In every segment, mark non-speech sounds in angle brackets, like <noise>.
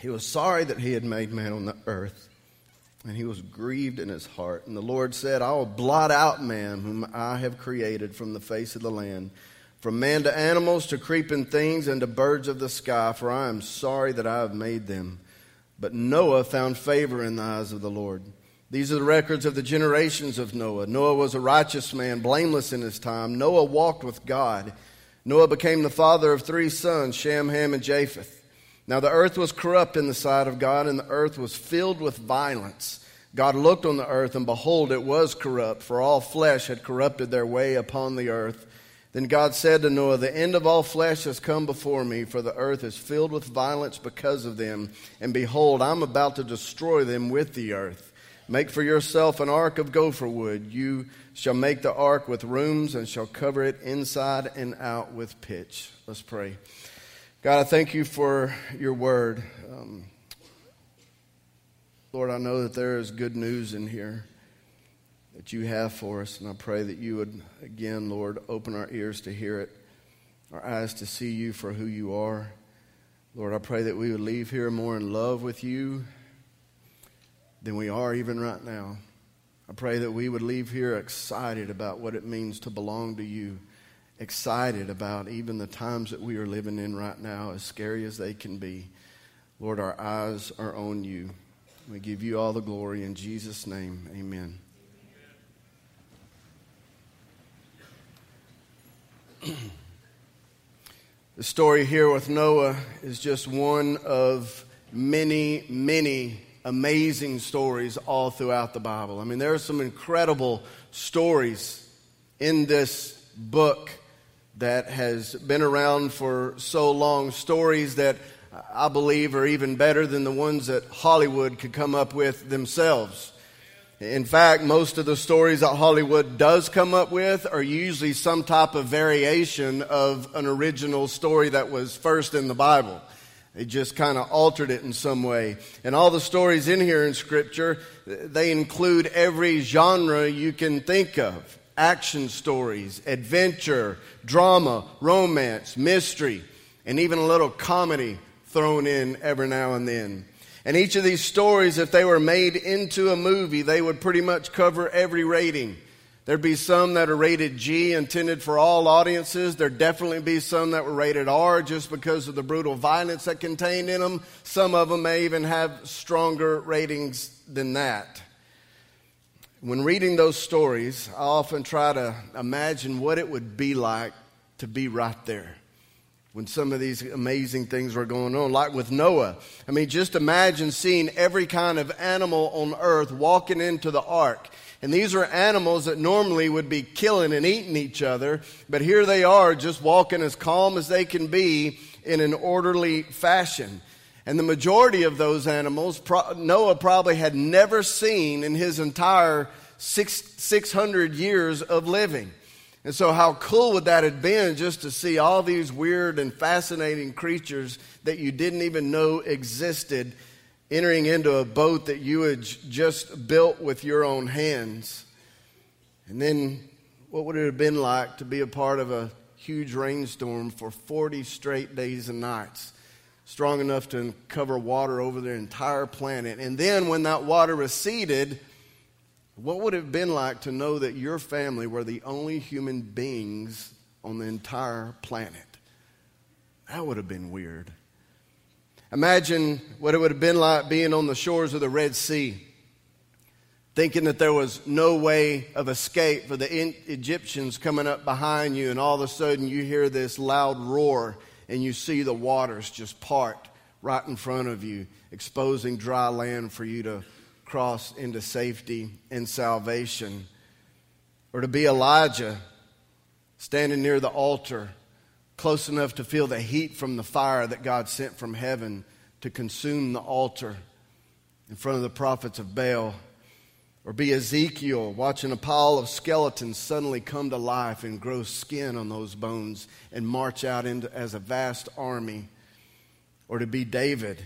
He was sorry that he had made man on the earth, and he was grieved in his heart. And the Lord said, I will blot out man whom I have created from the face of the land, from man to animals to creeping things and to birds of the sky, for I am sorry that I have made them. But Noah found favor in the eyes of the Lord. These are the records of the generations of Noah. Noah was a righteous man, blameless in his time. Noah walked with God. Noah became the father of three sons, Shem, Ham, and Japheth. Now the earth was corrupt in the sight of God, and the earth was filled with violence. God looked on the earth, and behold, it was corrupt, for all flesh had corrupted their way upon the earth. Then God said to Noah, The end of all flesh has come before me, for the earth is filled with violence because of them. And behold, I'm about to destroy them with the earth. Make for yourself an ark of gopher wood. You shall make the ark with rooms and shall cover it inside and out with pitch. Let's pray. God, I thank you for your word. Um, Lord, I know that there is good news in here that you have for us, and I pray that you would, again, Lord, open our ears to hear it, our eyes to see you for who you are. Lord, I pray that we would leave here more in love with you than we are even right now. I pray that we would leave here excited about what it means to belong to you excited about even the times that we are living in right now, as scary as they can be. Lord, our eyes are on you. We give you all the glory in Jesus' name. Amen. <clears throat> the story here with Noah is just one of many, many amazing stories all throughout the Bible. I mean, there are some incredible stories in this book that has been around for so long, stories that I believe are even better than the ones that Hollywood could come up with themselves. In fact, most of the stories that Hollywood does come up with are usually some type of variation of an original story that was first in the Bible. They just kind of altered it in some way. And all the stories in here in Scripture, they include every genre you can think of action stories, adventure, drama, romance, mystery, and even a little comedy thrown in every now and then. And each of these stories, if they were made into a movie, they would pretty much cover every rating. There'd be some that are rated G, intended for all audiences. There'd definitely be some that were rated R just because of the brutal violence that contained in them. Some of them may even have stronger ratings than that. When reading those stories, I often try to imagine what it would be like to be right there when some of these amazing things were going on, like with Noah. I mean, just imagine seeing every kind of animal on earth walking into the ark. And these are animals that normally would be killing and eating each other, but here they are just walking as calm as they can be in an orderly fashion. And the majority of those animals, Noah probably had never seen in his entire six, 600 years of living. And so, how cool would that have been just to see all these weird and fascinating creatures that you didn't even know existed entering into a boat that you had just built with your own hands? And then, what would it have been like to be a part of a huge rainstorm for 40 straight days and nights? Strong enough to cover water over the entire planet. And then when that water receded, what would it have been like to know that your family were the only human beings on the entire planet? That would have been weird. Imagine what it would have been like being on the shores of the Red Sea, thinking that there was no way of escape for the Egyptians coming up behind you, and all of a sudden you hear this loud roar and you see the waters just part right in front of you, exposing dry land for you to cross into safety and salvation. Or to be Elijah standing near the altar, close enough to feel the heat from the fire that God sent from heaven to consume the altar in front of the prophets of Baal. Or be Ezekiel watching a pile of skeletons suddenly come to life and grow skin on those bones and march out into, as a vast army. Or to be David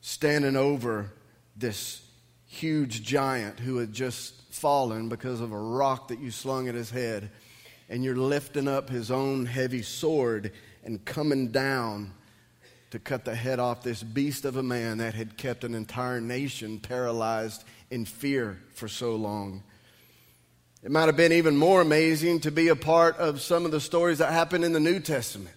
standing over this huge giant who had just fallen because of a rock that you slung at his head. And you're lifting up his own heavy sword and coming down to cut the head off this beast of a man that had kept an entire nation paralyzed in fear for so long. It might have been even more amazing to be a part of some of the stories that happened in the New Testament.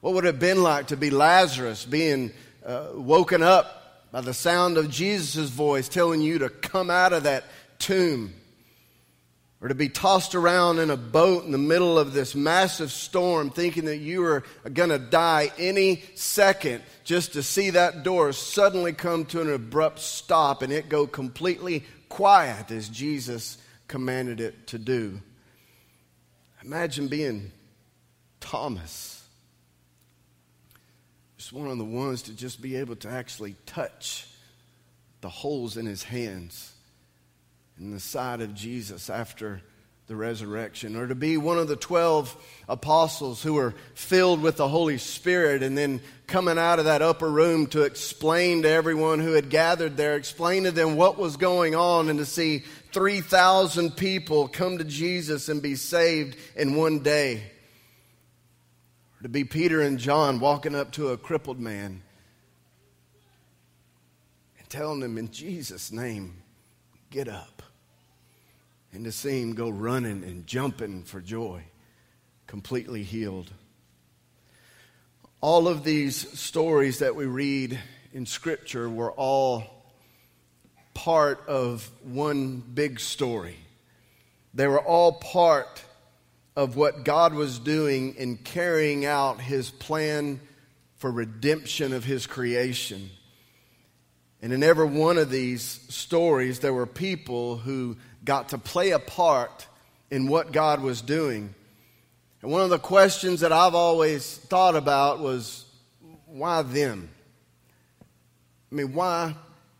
What would it have been like to be Lazarus being uh, woken up by the sound of Jesus' voice telling you to come out of that tomb? Or to be tossed around in a boat in the middle of this massive storm, thinking that you are going to die any second, just to see that door suddenly come to an abrupt stop and it go completely quiet as Jesus commanded it to do. Imagine being Thomas. Just one of the ones to just be able to actually touch the holes in his hands in the side of Jesus after the resurrection, or to be one of the 12 apostles who were filled with the Holy Spirit and then coming out of that upper room to explain to everyone who had gathered there, explain to them what was going on and to see 3,000 people come to Jesus and be saved in one day. Or to be Peter and John walking up to a crippled man and telling him, in Jesus' name, get up and to see him go running and jumping for joy, completely healed. All of these stories that we read in Scripture were all part of one big story. They were all part of what God was doing in carrying out his plan for redemption of his creation. And in every one of these stories, there were people who got to play a part in what God was doing. And one of the questions that I've always thought about was why them? I mean, why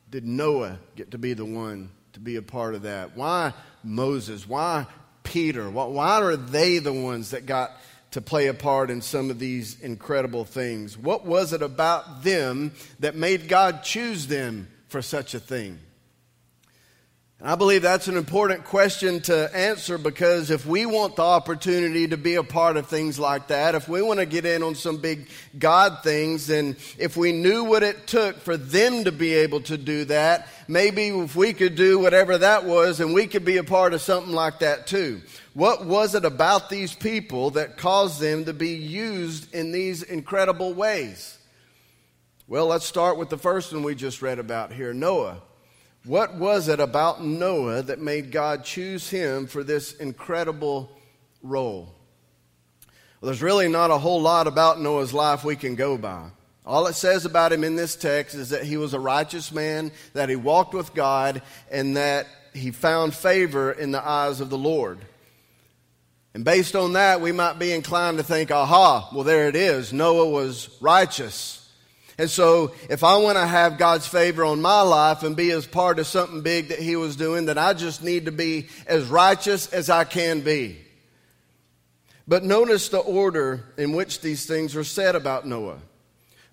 did Noah get to be the one to be a part of that? Why Moses? Why Peter? Why are they the ones that got to play a part in some of these incredible things? What was it about them that made God choose them for such a thing? I believe that's an important question to answer because if we want the opportunity to be a part of things like that, if we want to get in on some big God things, then if we knew what it took for them to be able to do that, maybe if we could do whatever that was and we could be a part of something like that too. What was it about these people that caused them to be used in these incredible ways? Well, let's start with the first one we just read about here Noah. What was it about Noah that made God choose him for this incredible role? Well, there's really not a whole lot about Noah's life we can go by. All it says about him in this text is that he was a righteous man, that he walked with God, and that he found favor in the eyes of the Lord. And based on that, we might be inclined to think, aha, well, there it is. Noah was righteous. And so, if I want to have God's favor on my life and be as part of something big that He was doing, then I just need to be as righteous as I can be. But notice the order in which these things are said about Noah.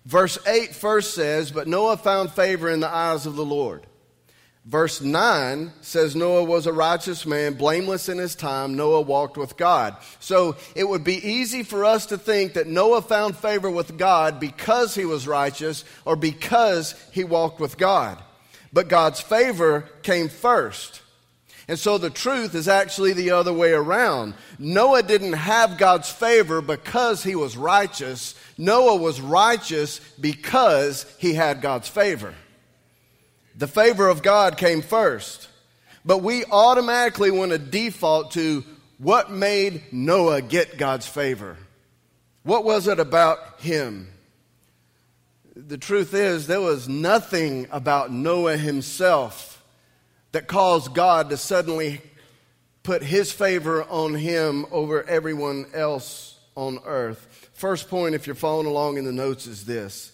Verse 8 first says, But Noah found favor in the eyes of the Lord. Verse 9 says Noah was a righteous man, blameless in his time. Noah walked with God. So it would be easy for us to think that Noah found favor with God because he was righteous or because he walked with God. But God's favor came first. And so the truth is actually the other way around. Noah didn't have God's favor because he was righteous. Noah was righteous because he had God's favor. The favor of God came first. But we automatically want to default to what made Noah get God's favor? What was it about him? The truth is, there was nothing about Noah himself that caused God to suddenly put his favor on him over everyone else on earth. First point, if you're following along in the notes, is this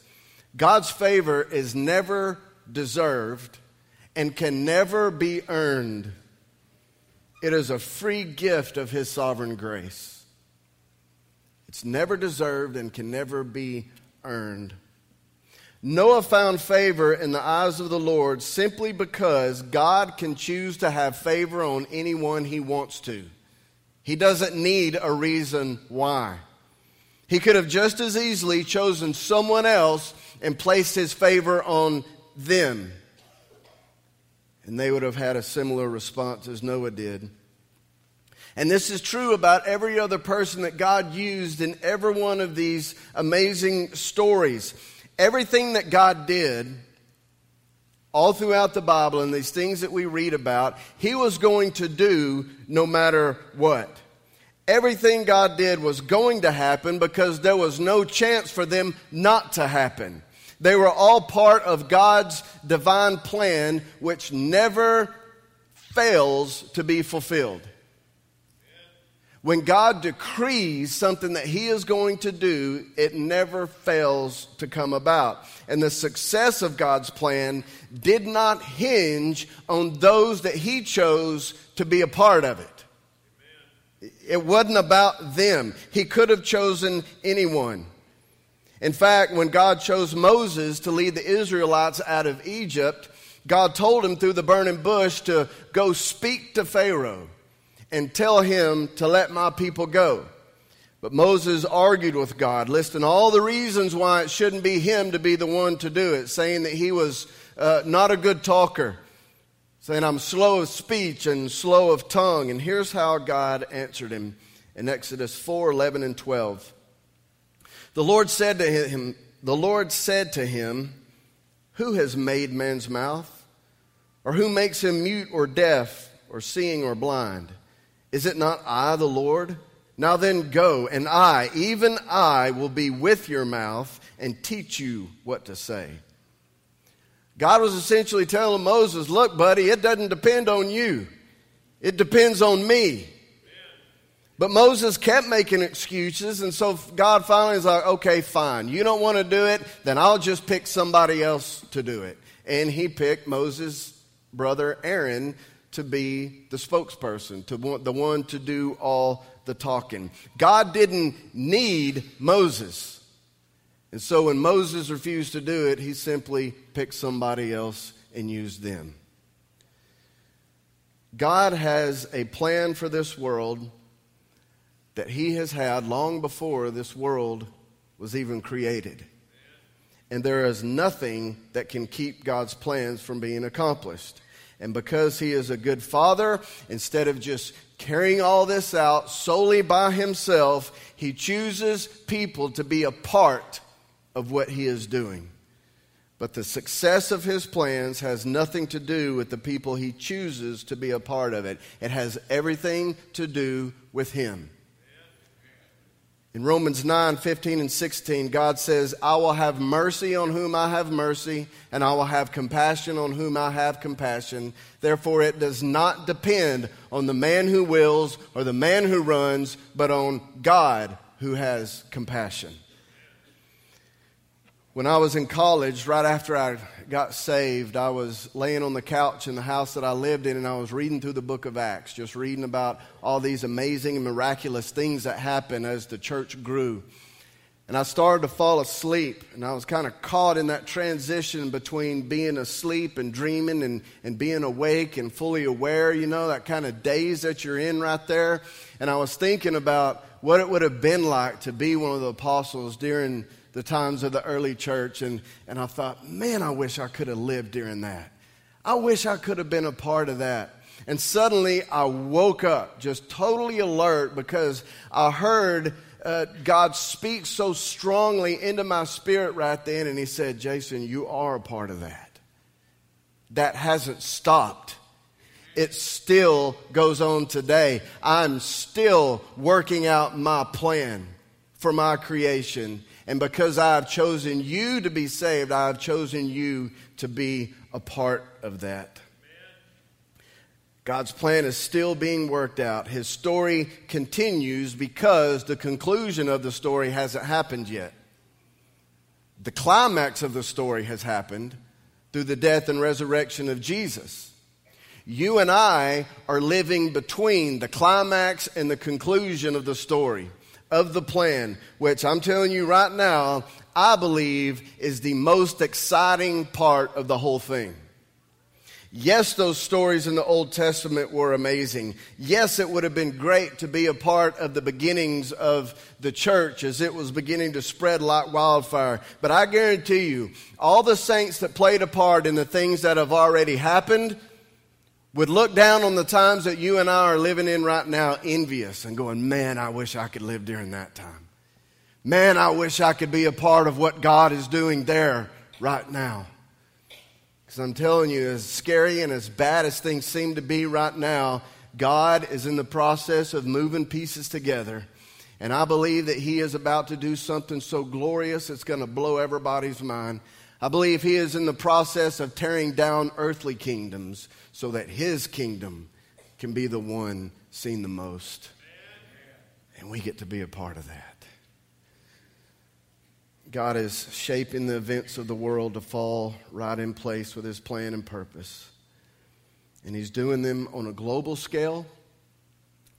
God's favor is never deserved and can never be earned. It is a free gift of His sovereign grace. It's never deserved and can never be earned. Noah found favor in the eyes of the Lord simply because God can choose to have favor on anyone He wants to. He doesn't need a reason why. He could have just as easily chosen someone else and placed his favor on them. And they would have had a similar response as Noah did. And this is true about every other person that God used in every one of these amazing stories. Everything that God did all throughout the Bible and these things that we read about, He was going to do no matter what. Everything God did was going to happen because there was no chance for them not to happen. They were all part of God's divine plan, which never fails to be fulfilled. When God decrees something that He is going to do, it never fails to come about. And the success of God's plan did not hinge on those that He chose to be a part of it. It wasn't about them. He could have chosen anyone. In fact, when God chose Moses to lead the Israelites out of Egypt, God told him through the burning bush to go speak to Pharaoh and tell him to let my people go. But Moses argued with God, listing all the reasons why it shouldn't be him to be the one to do it, saying that he was uh, not a good talker, saying, I'm slow of speech and slow of tongue. And here's how God answered him in Exodus 4 11 and 12. The Lord said to him, The Lord said to him, Who has made man's mouth? Or who makes him mute or deaf or seeing or blind? Is it not I, the Lord? Now then go, and I, even I, will be with your mouth and teach you what to say. God was essentially telling Moses, Look, buddy, it doesn't depend on you, it depends on me. But Moses kept making excuses, and so God finally is like, okay, fine. You don't want to do it, then I'll just pick somebody else to do it. And he picked Moses' brother Aaron to be the spokesperson, to want, the one to do all the talking. God didn't need Moses. And so when Moses refused to do it, he simply picked somebody else and used them. God has a plan for this world that he has had long before this world was even created. And there is nothing that can keep God's plans from being accomplished. And because he is a good father, instead of just carrying all this out solely by himself, he chooses people to be a part of what he is doing. But the success of his plans has nothing to do with the people he chooses to be a part of it. It has everything to do with him. In Romans 9, 15, and 16, God says, I will have mercy on whom I have mercy, and I will have compassion on whom I have compassion. Therefore, it does not depend on the man who wills or the man who runs, but on God who has compassion. When I was in college, right after I got saved, I was laying on the couch in the house that I lived in and I was reading through the book of Acts, just reading about all these amazing and miraculous things that happened as the church grew. And I started to fall asleep, and I was kind of caught in that transition between being asleep and dreaming and, and being awake and fully aware, you know, that kind of daze that you're in right there. And I was thinking about what it would have been like to be one of the apostles during the times of the early church, and, and I thought, man, I wish I could have lived during that. I wish I could have been a part of that. And suddenly I woke up just totally alert because I heard uh, God speak so strongly into my spirit right then, and He said, Jason, you are a part of that. That hasn't stopped. It still goes on today. I'm still working out my plan for my creation and because I have chosen you to be saved, I have chosen you to be a part of that. God's plan is still being worked out. His story continues because the conclusion of the story hasn't happened yet. The climax of the story has happened through the death and resurrection of Jesus. You and I are living between the climax and the conclusion of the story of the plan, which I'm telling you right now, I believe is the most exciting part of the whole thing. Yes, those stories in the Old Testament were amazing. Yes, it would have been great to be a part of the beginnings of the church as it was beginning to spread like wildfire. But I guarantee you, all the saints that played a part in the things that have already happened would look down on the times that you and I are living in right now, envious and going, Man, I wish I could live during that time. Man, I wish I could be a part of what God is doing there right now. Because I'm telling you, as scary and as bad as things seem to be right now, God is in the process of moving pieces together. And I believe that He is about to do something so glorious it's going to blow everybody's mind. I believe He is in the process of tearing down earthly kingdoms so that his kingdom can be the one seen the most. And we get to be a part of that. God is shaping the events of the world to fall right in place with his plan and purpose. And he's doing them on a global scale,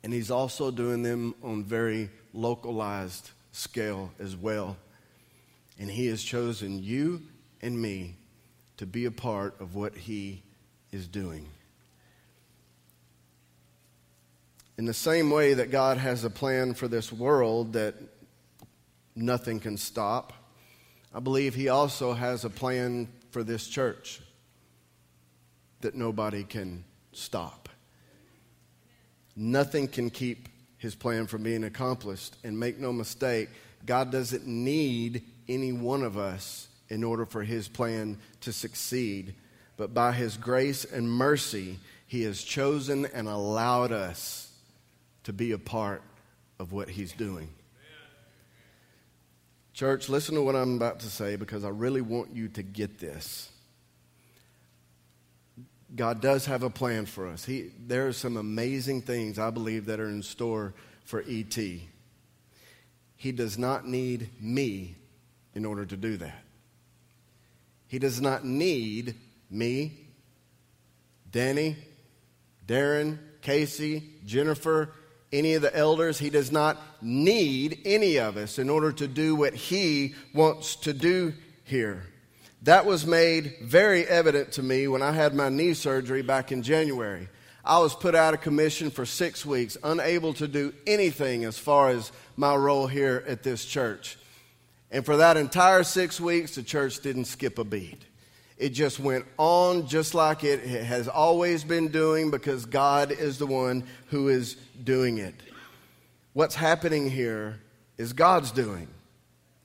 and he's also doing them on very localized scale as well. And he has chosen you and me to be a part of what he is doing. In the same way that God has a plan for this world that nothing can stop, I believe He also has a plan for this church that nobody can stop. Nothing can keep His plan from being accomplished. And make no mistake, God doesn't need any one of us in order for His plan to succeed but by his grace and mercy, he has chosen and allowed us to be a part of what he's doing. Church, listen to what I'm about to say because I really want you to get this. God does have a plan for us. He, there are some amazing things I believe that are in store for ET. He does not need me in order to do that. He does not need me, Danny, Darren, Casey, Jennifer, any of the elders. He does not need any of us in order to do what he wants to do here. That was made very evident to me when I had my knee surgery back in January. I was put out of commission for six weeks, unable to do anything as far as my role here at this church. And for that entire six weeks, the church didn't skip a beat. It just went on just like it has always been doing because God is the one who is doing it. What's happening here is God's doing,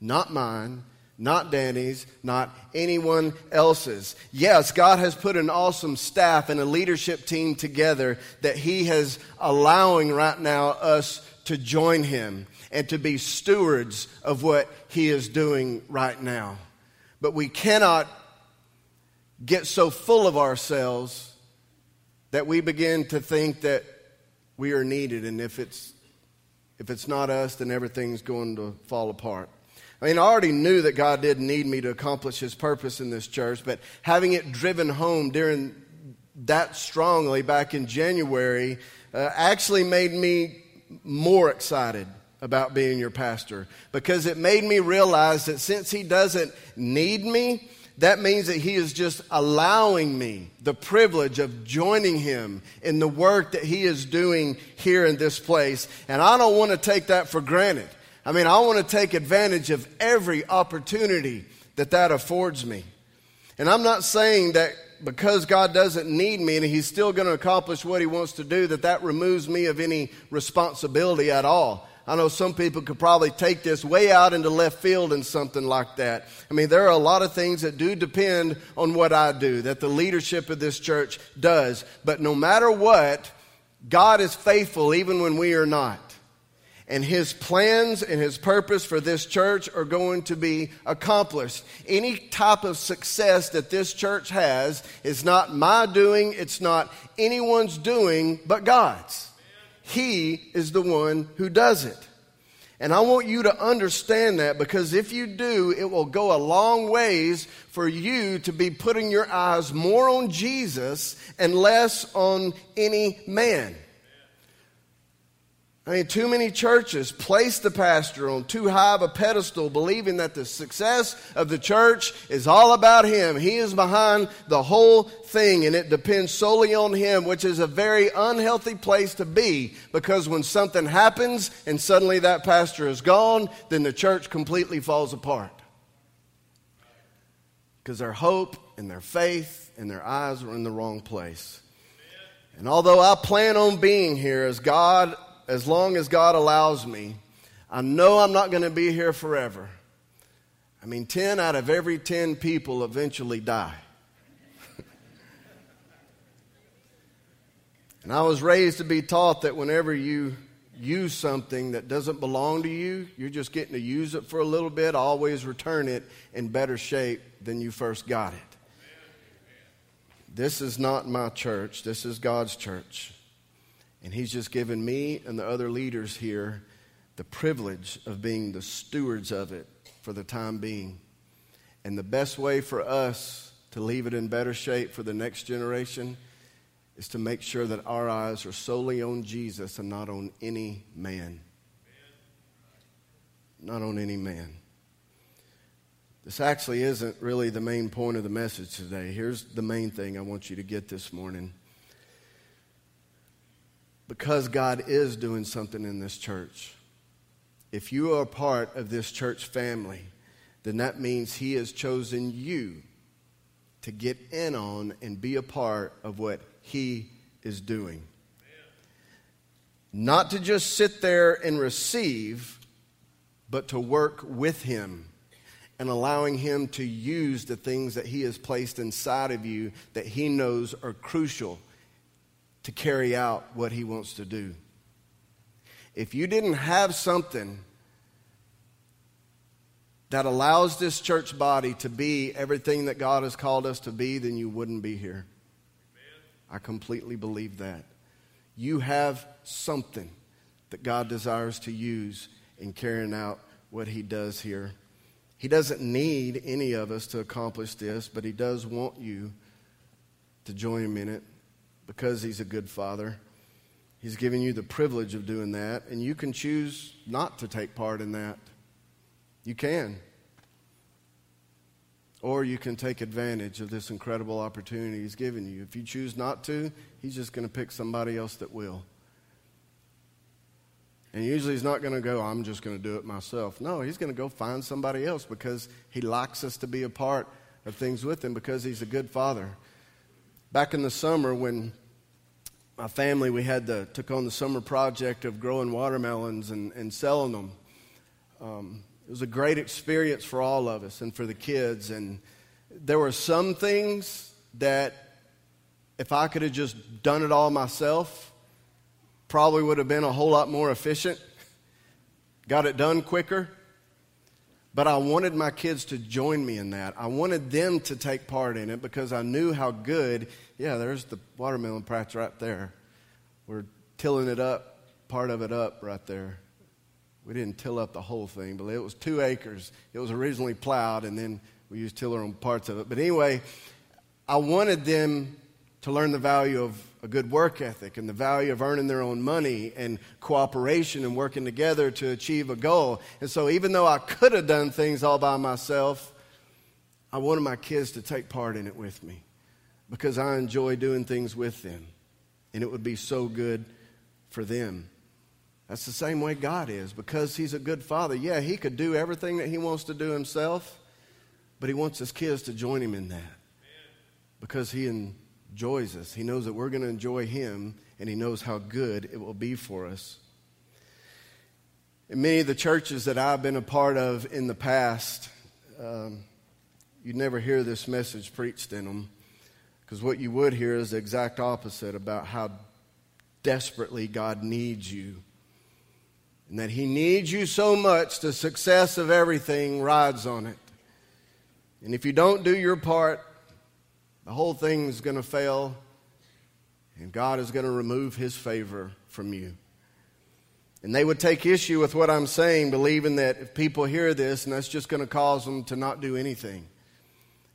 not mine, not Danny's, not anyone else's. Yes, God has put an awesome staff and a leadership team together that He has allowing right now us to join Him and to be stewards of what He is doing right now. But we cannot get so full of ourselves that we begin to think that we are needed and if it's if it's not us then everything's going to fall apart i mean i already knew that god didn't need me to accomplish his purpose in this church but having it driven home during that strongly back in january uh, actually made me more excited about being your pastor because it made me realize that since he doesn't need me that means that He is just allowing me the privilege of joining Him in the work that He is doing here in this place. And I don't want to take that for granted. I mean, I want to take advantage of every opportunity that that affords me. And I'm not saying that because God doesn't need me and He's still going to accomplish what He wants to do, that that removes me of any responsibility at all. I know some people could probably take this way out into left field and something like that. I mean, there are a lot of things that do depend on what I do, that the leadership of this church does. But no matter what, God is faithful even when we are not. And his plans and his purpose for this church are going to be accomplished. Any type of success that this church has is not my doing, it's not anyone's doing but God's. He is the one who does it. And I want you to understand that because if you do, it will go a long ways for you to be putting your eyes more on Jesus and less on any man. I mean, too many churches place the pastor on too high of a pedestal, believing that the success of the church is all about him. He is behind the whole thing, and it depends solely on him, which is a very unhealthy place to be because when something happens and suddenly that pastor is gone, then the church completely falls apart. Because their hope and their faith and their eyes are in the wrong place. And although I plan on being here as God as long as God allows me, I know I'm not going to be here forever. I mean, 10 out of every 10 people eventually die. <laughs> and I was raised to be taught that whenever you use something that doesn't belong to you, you're just getting to use it for a little bit, always return it in better shape than you first got it. This is not my church, this is God's church. And He's just given me and the other leaders here the privilege of being the stewards of it for the time being. And the best way for us to leave it in better shape for the next generation is to make sure that our eyes are solely on Jesus and not on any man. Not on any man. This actually isn't really the main point of the message today. Here's the main thing I want you to get this morning because God is doing something in this church. If you are a part of this church family, then that means He has chosen you to get in on and be a part of what He is doing. Not to just sit there and receive, but to work with Him and allowing Him to use the things that He has placed inside of you that He knows are crucial to carry out what He wants to do. If you didn't have something that allows this church body to be everything that God has called us to be, then you wouldn't be here. I completely believe that. You have something that God desires to use in carrying out what He does here. He doesn't need any of us to accomplish this, but He does want you to join Him in it because He's a good Father. He's given you the privilege of doing that, and you can choose not to take part in that. You can. Or you can take advantage of this incredible opportunity He's given you. If you choose not to, He's just going to pick somebody else that will. And usually He's not going to go, I'm just going to do it myself. No, He's going to go find somebody else because He likes us to be a part of things with Him because He's a good Father. Back in the summer, when my family, we had the, took on the summer project of growing watermelons and, and selling them. Um, it was a great experience for all of us and for the kids. And there were some things that, if I could have just done it all myself, probably would have been a whole lot more efficient, got it done quicker. But I wanted my kids to join me in that. I wanted them to take part in it because I knew how good, yeah, there's the watermelon patch right there. We're tilling it up, part of it up right there. We didn't till up the whole thing, but it was two acres. It was originally plowed, and then we used tiller on parts of it. But anyway, I wanted them to learn the value of a good work ethic and the value of earning their own money and cooperation and working together to achieve a goal. And so, even though I could have done things all by myself, I wanted my kids to take part in it with me because I enjoy doing things with them. And it would be so good for them. That's the same way God is because He's a good father. Yeah, He could do everything that He wants to do Himself, but He wants His kids to join Him in that because He enjoys us. He knows that we're going to enjoy Him, and He knows how good it will be for us. In many of the churches that I've been a part of in the past, um, you'd never hear this message preached in them because what you would hear is the exact opposite about how desperately God needs you. And that He needs you so much, the success of everything rides on it. And if you don't do your part, the whole thing is going to fail, and God is going to remove his favor from you. And they would take issue with what I'm saying, believing that if people hear this, and that's just going to cause them to not do anything.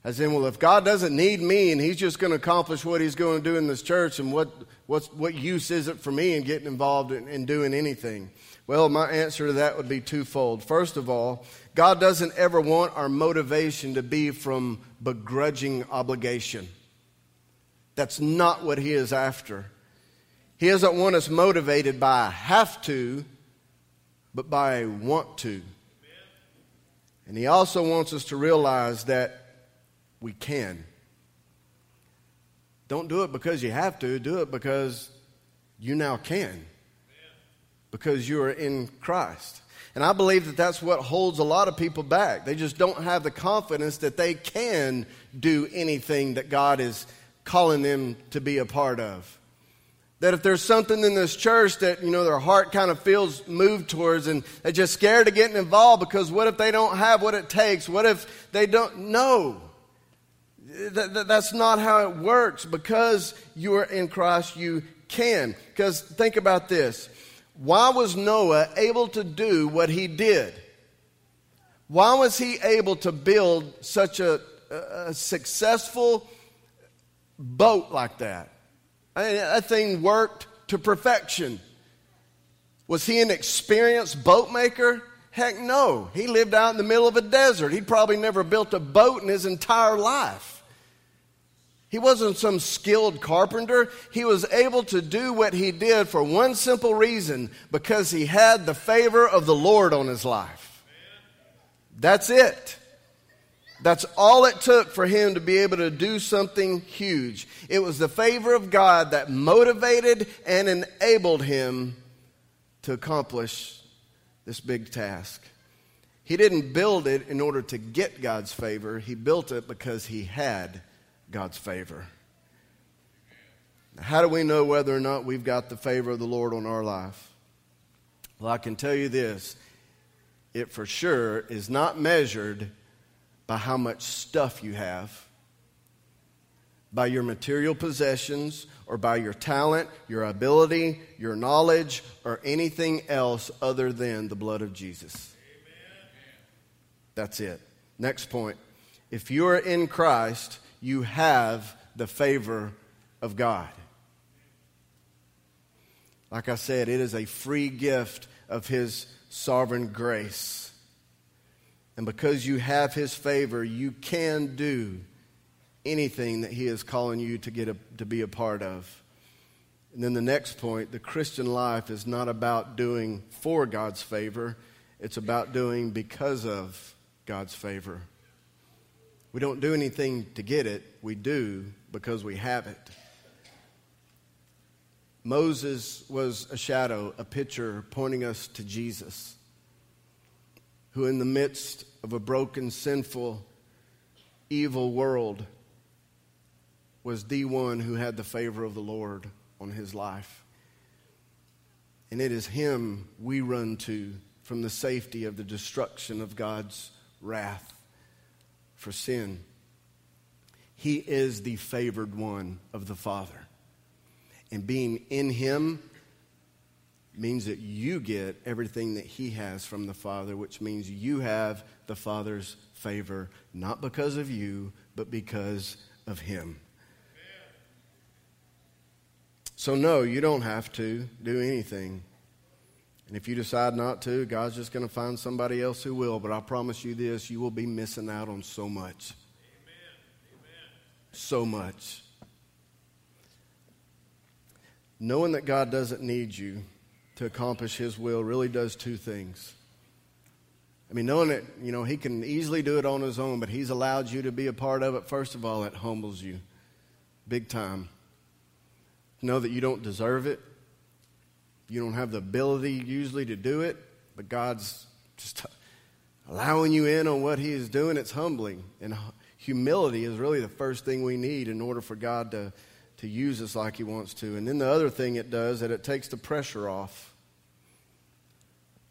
As in, well, if God doesn't need me and He's just going to accomplish what He's going to do in this church, and what, what's, what use is it for me in getting involved in, in doing anything? Well, my answer to that would be twofold. First of all, God doesn't ever want our motivation to be from begrudging obligation. That's not what He is after. He doesn't want us motivated by a have to, but by a want to. And He also wants us to realize that we can. Don't do it because you have to, do it because you now can. Because you are in Christ. And I believe that that's what holds a lot of people back. They just don't have the confidence that they can do anything that God is calling them to be a part of. That if there's something in this church that, you know, their heart kind of feels moved towards and they're just scared of getting involved because what if they don't have what it takes? What if they don't? No. That's not how it works. Because you are in Christ, you can. Because think about this. Why was Noah able to do what he did? Why was he able to build such a, a successful boat like that? I mean, that thing worked to perfection. Was he an experienced boat maker? Heck no. He lived out in the middle of a desert. He'd probably never built a boat in his entire life. He wasn't some skilled carpenter. He was able to do what he did for one simple reason because he had the favor of the Lord on his life. That's it. That's all it took for him to be able to do something huge. It was the favor of God that motivated and enabled him to accomplish this big task. He didn't build it in order to get God's favor, he built it because he had God's favor. How do we know whether or not we've got the favor of the Lord on our life? Well, I can tell you this it for sure is not measured by how much stuff you have, by your material possessions, or by your talent, your ability, your knowledge, or anything else other than the blood of Jesus. Amen. That's it. Next point. If you are in Christ, you have the favor of God. Like I said, it is a free gift of His sovereign grace. And because you have His favor, you can do anything that He is calling you to, get a, to be a part of. And then the next point the Christian life is not about doing for God's favor, it's about doing because of God's favor. We don't do anything to get it, we do because we have it. Moses was a shadow, a picture pointing us to Jesus, who, in the midst of a broken, sinful, evil world, was the one who had the favor of the Lord on his life. And it is him we run to from the safety of the destruction of God's wrath for sin. He is the favored one of the Father. And being in Him means that you get everything that He has from the Father, which means you have the Father's favor, not because of you, but because of Him. So, no, you don't have to do anything. And if you decide not to, God's just going to find somebody else who will. But I promise you this you will be missing out on so much. Amen. Amen. So much. Knowing that God doesn't need you to accomplish His will really does two things. I mean, knowing that, you know, He can easily do it on His own, but He's allowed you to be a part of it, first of all, it humbles you big time. Know that you don't deserve it you don't have the ability usually to do it, but God's just allowing you in on what He is doing. It's humbling. And humility is really the first thing we need in order for God to, to use us like He wants to. And then the other thing it does that it takes the pressure off.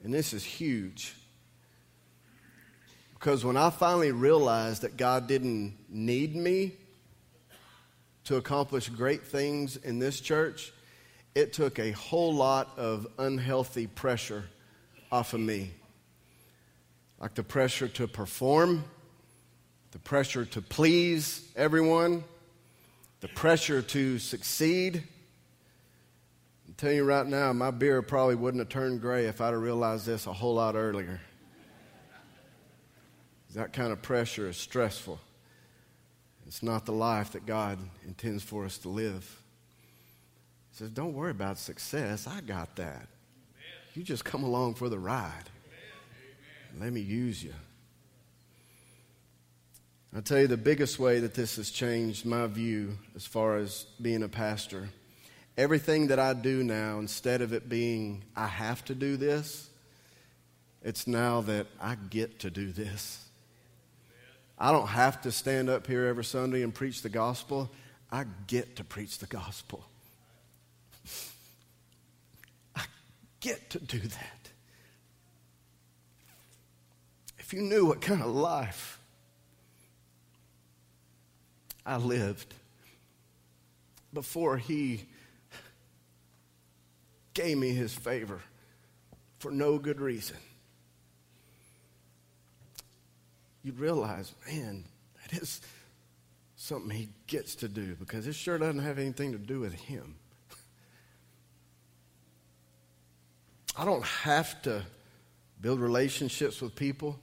And this is huge. Because when I finally realized that God didn't need me to accomplish great things in this church, it took a whole lot of unhealthy pressure off of me. Like the pressure to perform, the pressure to please everyone, the pressure to succeed. I'm telling you right now, my beard probably wouldn't have turned gray if I'd have realized this a whole lot earlier. That kind of pressure is stressful. It's not the life that God intends for us to live. He says, Don't worry about success. I got that. Amen. You just come along for the ride. Let me use you. I'll tell you the biggest way that this has changed my view as far as being a pastor. Everything that I do now, instead of it being, I have to do this, it's now that I get to do this. I don't have to stand up here every Sunday and preach the gospel. I get to preach the gospel. Get to do that. If you knew what kind of life I lived before He gave me His favor for no good reason you'd realize, man, that is something he gets to do because it sure doesn't have anything to do with him. I don't have to build relationships with people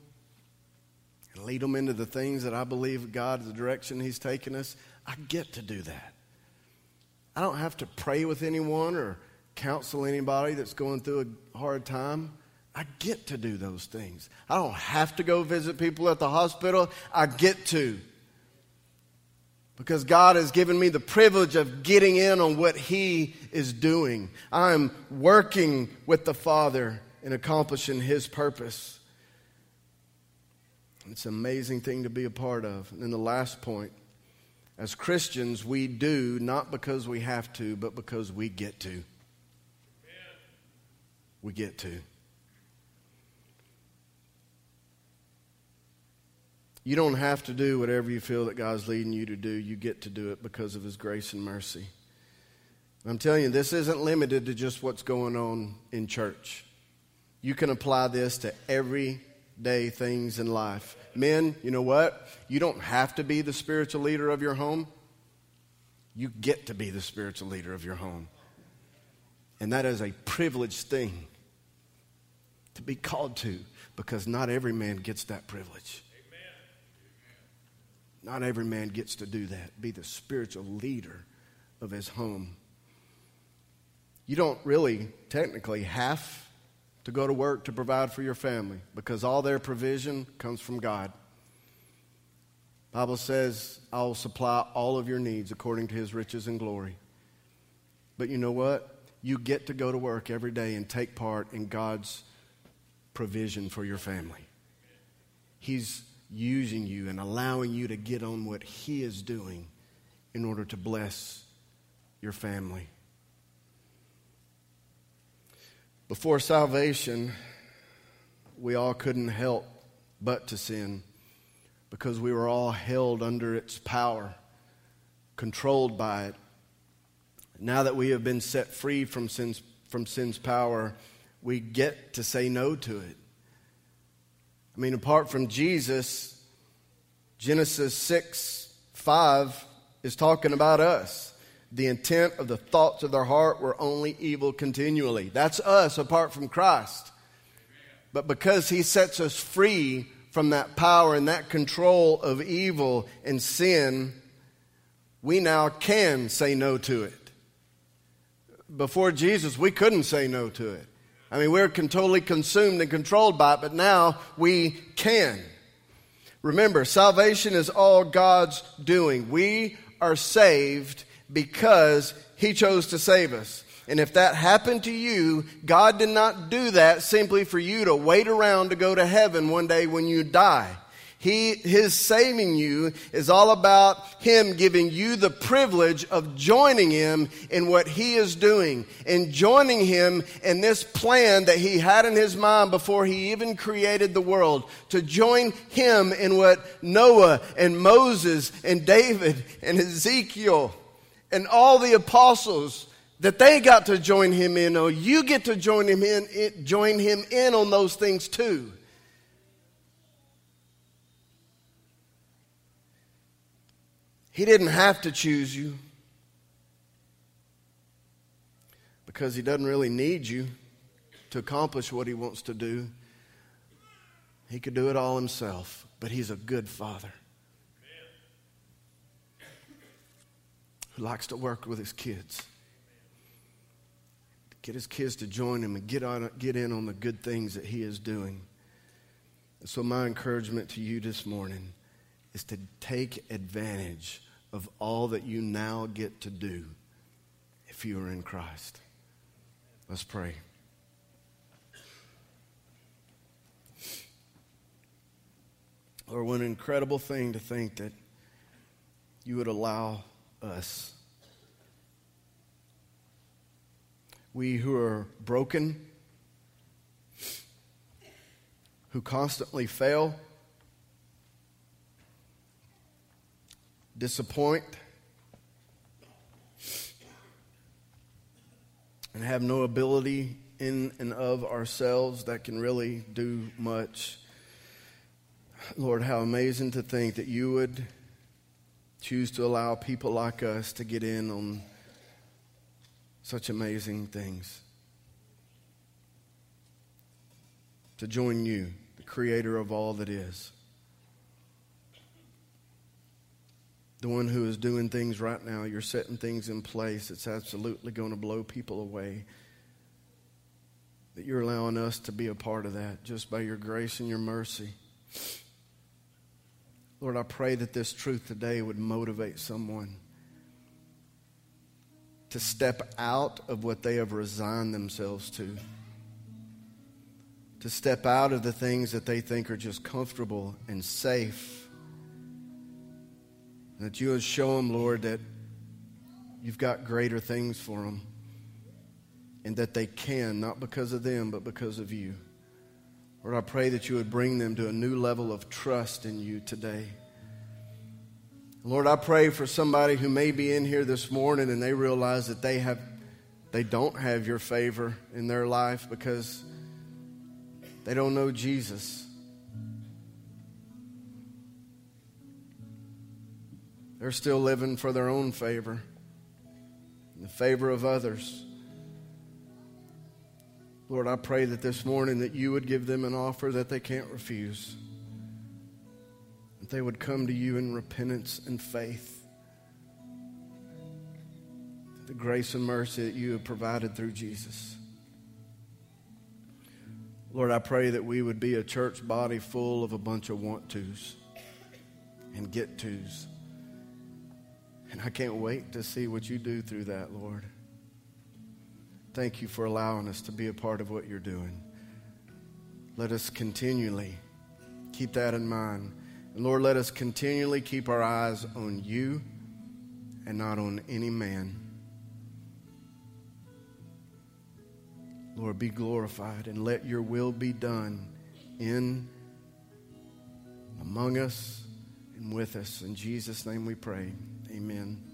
and lead them into the things that I believe God, is the direction He's taking us. I get to do that. I don't have to pray with anyone or counsel anybody that's going through a hard time. I get to do those things. I don't have to go visit people at the hospital. I get to. Because God has given me the privilege of getting in on what He is doing. I'm working with the Father in accomplishing His purpose. It's an amazing thing to be a part of. And then the last point as Christians, we do not because we have to, but because we get to. We get to. You don't have to do whatever you feel that God's leading you to do. You get to do it because of His grace and mercy. I'm telling you, this isn't limited to just what's going on in church. You can apply this to everyday things in life. Men, you know what? You don't have to be the spiritual leader of your home. You get to be the spiritual leader of your home. And that is a privileged thing to be called to because not every man gets that privilege. Not every man gets to do that, be the spiritual leader of his home. You don't really technically have to go to work to provide for your family because all their provision comes from God. Bible says, I will supply all of your needs according to his riches and glory. But you know what? You get to go to work every day and take part in God's provision for your family. He's using you and allowing you to get on what He is doing in order to bless your family. Before salvation, we all couldn't help but to sin because we were all held under its power, controlled by it. Now that we have been set free from sin's, from sin's power, we get to say no to it. I mean, apart from Jesus, Genesis 6 5 is talking about us. The intent of the thoughts of their heart were only evil continually. That's us apart from Christ. But because He sets us free from that power and that control of evil and sin, we now can say no to it. Before Jesus, we couldn't say no to it. I mean, we're totally consumed and controlled by it, but now we can. Remember, salvation is all God's doing. We are saved because He chose to save us. And if that happened to you, God did not do that simply for you to wait around to go to heaven one day when you die. He, his saving you is all about Him giving you the privilege of joining Him in what He is doing and joining Him in this plan that He had in His mind before He even created the world. To join Him in what Noah and Moses and David and Ezekiel and all the apostles that they got to join Him in. Oh, you get to join Him in, join Him in on those things too. He didn't have to choose you because He doesn't really need you to accomplish what He wants to do. He could do it all Himself, but He's a good Father who likes to work with His kids. Get his kids to join him and get, on, get in on the good things that he is doing. So, my encouragement to you this morning is to take advantage of all that you now get to do if you are in Christ. Let's pray. Lord, what an incredible thing to think that you would allow us, we who are broken, who constantly fail, disappoint, and have no ability in and of ourselves that can really do much. Lord, how amazing to think that you would choose to allow people like us to get in on such amazing things. To join you, the creator of all that is. The one who is doing things right now. You're setting things in place that's absolutely going to blow people away. That you're allowing us to be a part of that just by your grace and your mercy. Lord, I pray that this truth today would motivate someone to step out of what they have resigned themselves to, to step out of the things that they think are just comfortable and safe that you would show them, Lord, that you've got greater things for them. And that they can, not because of them, but because of you. Lord, I pray that you would bring them to a new level of trust in you today. Lord, I pray for somebody who may be in here this morning and they realize that they have they don't have your favor in their life because they don't know Jesus. They're still living for their own favor, the favor of others. Lord, I pray that this morning that you would give them an offer that they can't refuse. That they would come to you in repentance and faith. The grace and mercy that you have provided through Jesus. Lord, I pray that we would be a church body full of a bunch of want tos and get tos. And I can't wait to see what you do through that, Lord. Thank you for allowing us to be a part of what you're doing. Let us continually keep that in mind. And Lord, let us continually keep our eyes on you and not on any man. Lord, be glorified and let your will be done in, among us, and with us. In Jesus' name we pray. Amen.